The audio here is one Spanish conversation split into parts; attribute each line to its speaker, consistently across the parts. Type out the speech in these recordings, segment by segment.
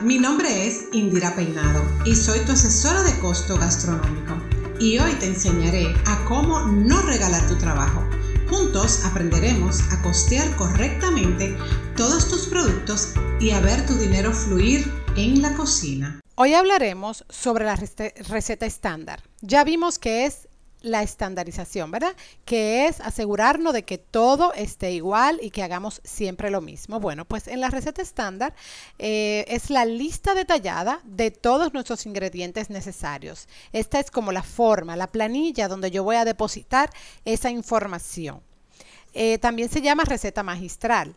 Speaker 1: Mi nombre es Indira Peinado y soy tu asesora de costo gastronómico. Y hoy te enseñaré a cómo no regalar tu trabajo. Juntos aprenderemos a costear correctamente todos tus productos y a ver tu dinero fluir en la cocina.
Speaker 2: Hoy hablaremos sobre la receta estándar. Ya vimos que es la estandarización, ¿verdad? Que es asegurarnos de que todo esté igual y que hagamos siempre lo mismo. Bueno, pues en la receta estándar eh, es la lista detallada de todos nuestros ingredientes necesarios. Esta es como la forma, la planilla donde yo voy a depositar esa información. Eh, también se llama receta magistral.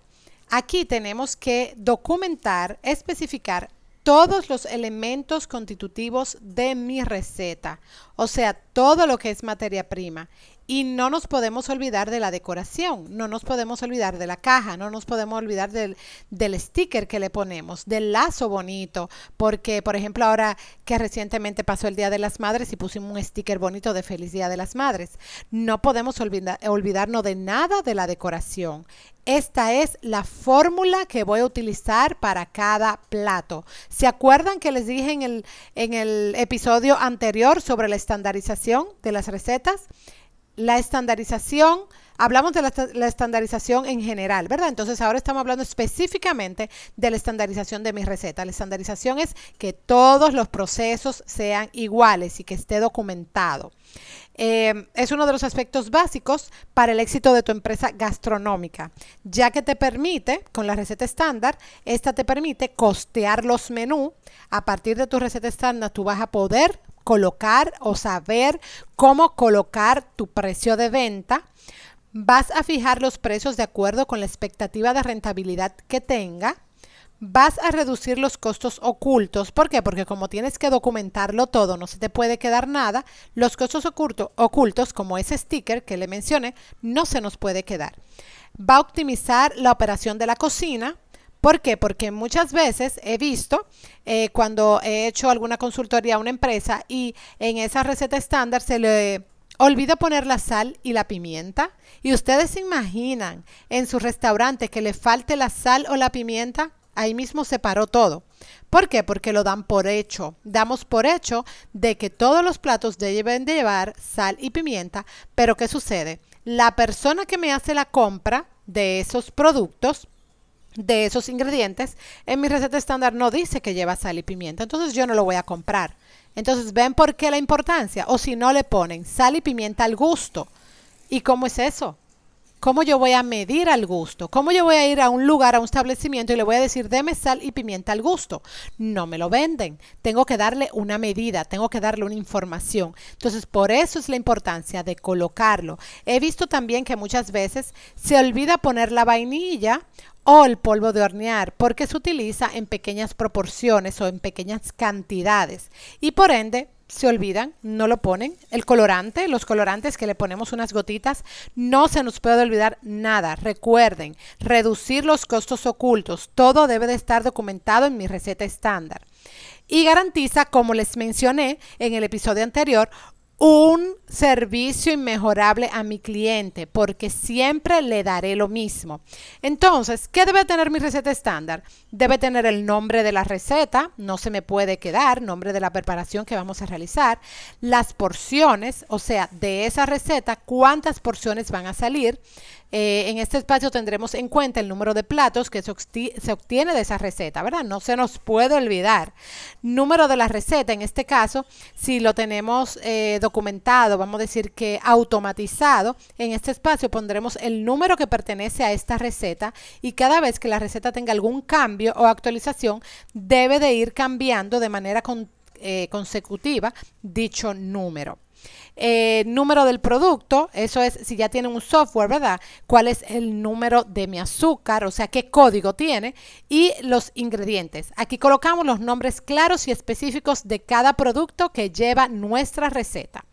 Speaker 2: Aquí tenemos que documentar, especificar todos los elementos constitutivos de mi receta, o sea, todo lo que es materia prima. Y no nos podemos olvidar de la decoración, no nos podemos olvidar de la caja, no nos podemos olvidar del, del sticker que le ponemos, del lazo bonito, porque por ejemplo ahora que recientemente pasó el Día de las Madres y pusimos un sticker bonito de Feliz Día de las Madres, no podemos olvidarnos de nada de la decoración. Esta es la fórmula que voy a utilizar para cada plato. ¿Se acuerdan que les dije en el, en el episodio anterior sobre la estandarización de las recetas? La estandarización, hablamos de la, estandarización en general, ¿verdad? Entonces ahora estamos hablando específicamente de la estandarización de mi receta. La estandarización es que todos los procesos sean iguales y que esté documentado. Eh, es uno de los aspectos básicos para el éxito de tu empresa gastronómica, ya que te permite, con la receta estándar, esta te permite costear los menús. A partir de tu receta estándar, tú vas a poder colocar o saber cómo colocar tu precio de venta. Vas a fijar los precios de acuerdo con la expectativa de rentabilidad que tenga. Vas a reducir los costos ocultos. ¿Por qué? Porque como tienes que documentarlo todo, no se te puede quedar nada. Los costos ocultos, como ese sticker que le mencioné, no se nos puede quedar. Va a optimizar la operación de la cocina ¿Por qué? Porque muchas veces he visto eh, cuando he hecho alguna consultoría a una empresa y en esa receta estándar se le olvida poner la sal y la pimienta. Y ustedes se imaginan en su restaurante que le falte la sal o la pimienta. Ahí mismo se paró todo. ¿Por qué? Porque lo dan por hecho. Damos por hecho de que todos los platos deben de llevar sal y pimienta. Pero ¿qué sucede? La persona que me hace la compra de esos productos de esos ingredientes, en mi receta estándar no dice que lleva sal y pimienta, entonces yo no lo voy a comprar. Entonces, ¿ven por qué la importancia? O si no le ponen sal y pimienta al gusto. ¿Y cómo es eso? ¿Cómo yo voy a medir al gusto? ¿Cómo yo voy a ir a un lugar, a un establecimiento y le voy a decir, deme sal y pimienta al gusto? No me lo venden. Tengo que darle una medida, tengo que darle una información. Entonces, por eso es la importancia de colocarlo. He visto también que muchas veces se olvida poner la vainilla o el polvo de hornear porque se utiliza en pequeñas proporciones o en pequeñas cantidades y por ende se olvidan, no lo ponen. El colorante, los colorantes que le ponemos unas gotitas, no se nos puede olvidar nada. Recuerden, reducir los costos ocultos. Todo debe de estar documentado en mi receta estándar. Y garantiza, como les mencioné en el episodio anterior, un servicio inmejorable a mi cliente porque siempre le daré lo mismo. Entonces, ¿qué debe tener mi receta estándar? Debe tener el nombre de la receta, no se me puede quedar, nombre de la preparación que vamos a realizar, las porciones, o sea, de esa receta, cuántas porciones van a salir, eh, en este espacio tendremos en cuenta el número de platos que se, obtiene de esa receta, ¿verdad? No se nos puede olvidar. Número de la receta, en este caso, si lo tenemos eh, documentado, vamos a decir que automatizado, en este espacio pondremos el número que pertenece a esta receta y cada vez que la receta tenga algún cambio o actualización, debe de ir cambiando de manera eh, consecutiva dicho número. Eh, número del producto, eso es si ya tiene un software, ¿verdad? ¿Cuál es el número de mi azúcar? O sea, qué código tiene. Y los ingredientes. Aquí colocamos los nombres claros y específicos de cada producto que lleva nuestra receta.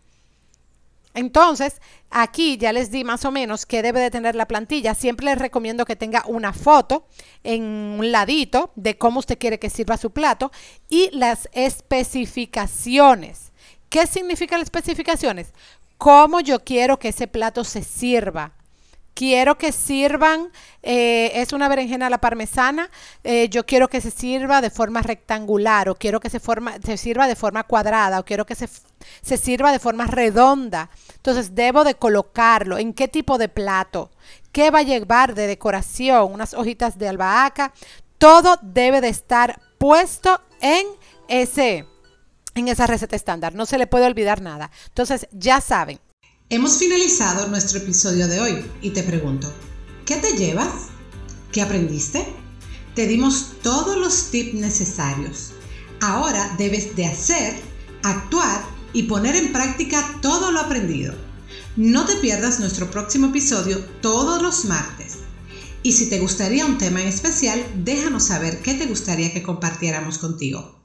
Speaker 2: Entonces, aquí ya les di más o menos qué debe de tener la plantilla. Siempre les recomiendo que tenga una foto en un ladito de cómo usted quiere que sirva su plato y las especificaciones ¿Qué significan las especificaciones? Cómo yo quiero que ese plato se sirva. quiero que sirvan, eh, es una berenjena a la parmesana, eh, yo quiero que se sirva de forma rectangular o quiero que se, forma, se sirva de forma cuadrada o quiero que se, se sirva de forma redonda. Entonces debo de colocarlo, en qué tipo de plato, qué va a llevar de decoración, unas hojitas de albahaca, todo debe de estar puesto en ese en esa receta estándar, no se le puede olvidar nada. Entonces, ya saben,
Speaker 1: Hemos finalizado nuestro episodio de hoy y te pregunto, ¿qué te llevas? ¿Qué aprendiste? Te dimos todos los tips necesarios. Ahora debes de hacer, actuar y poner en práctica todo lo aprendido. No te pierdas nuestro próximo episodio todos los martes. Y si te gustaría un tema en especial, déjanos saber qué te gustaría que compartiéramos contigo.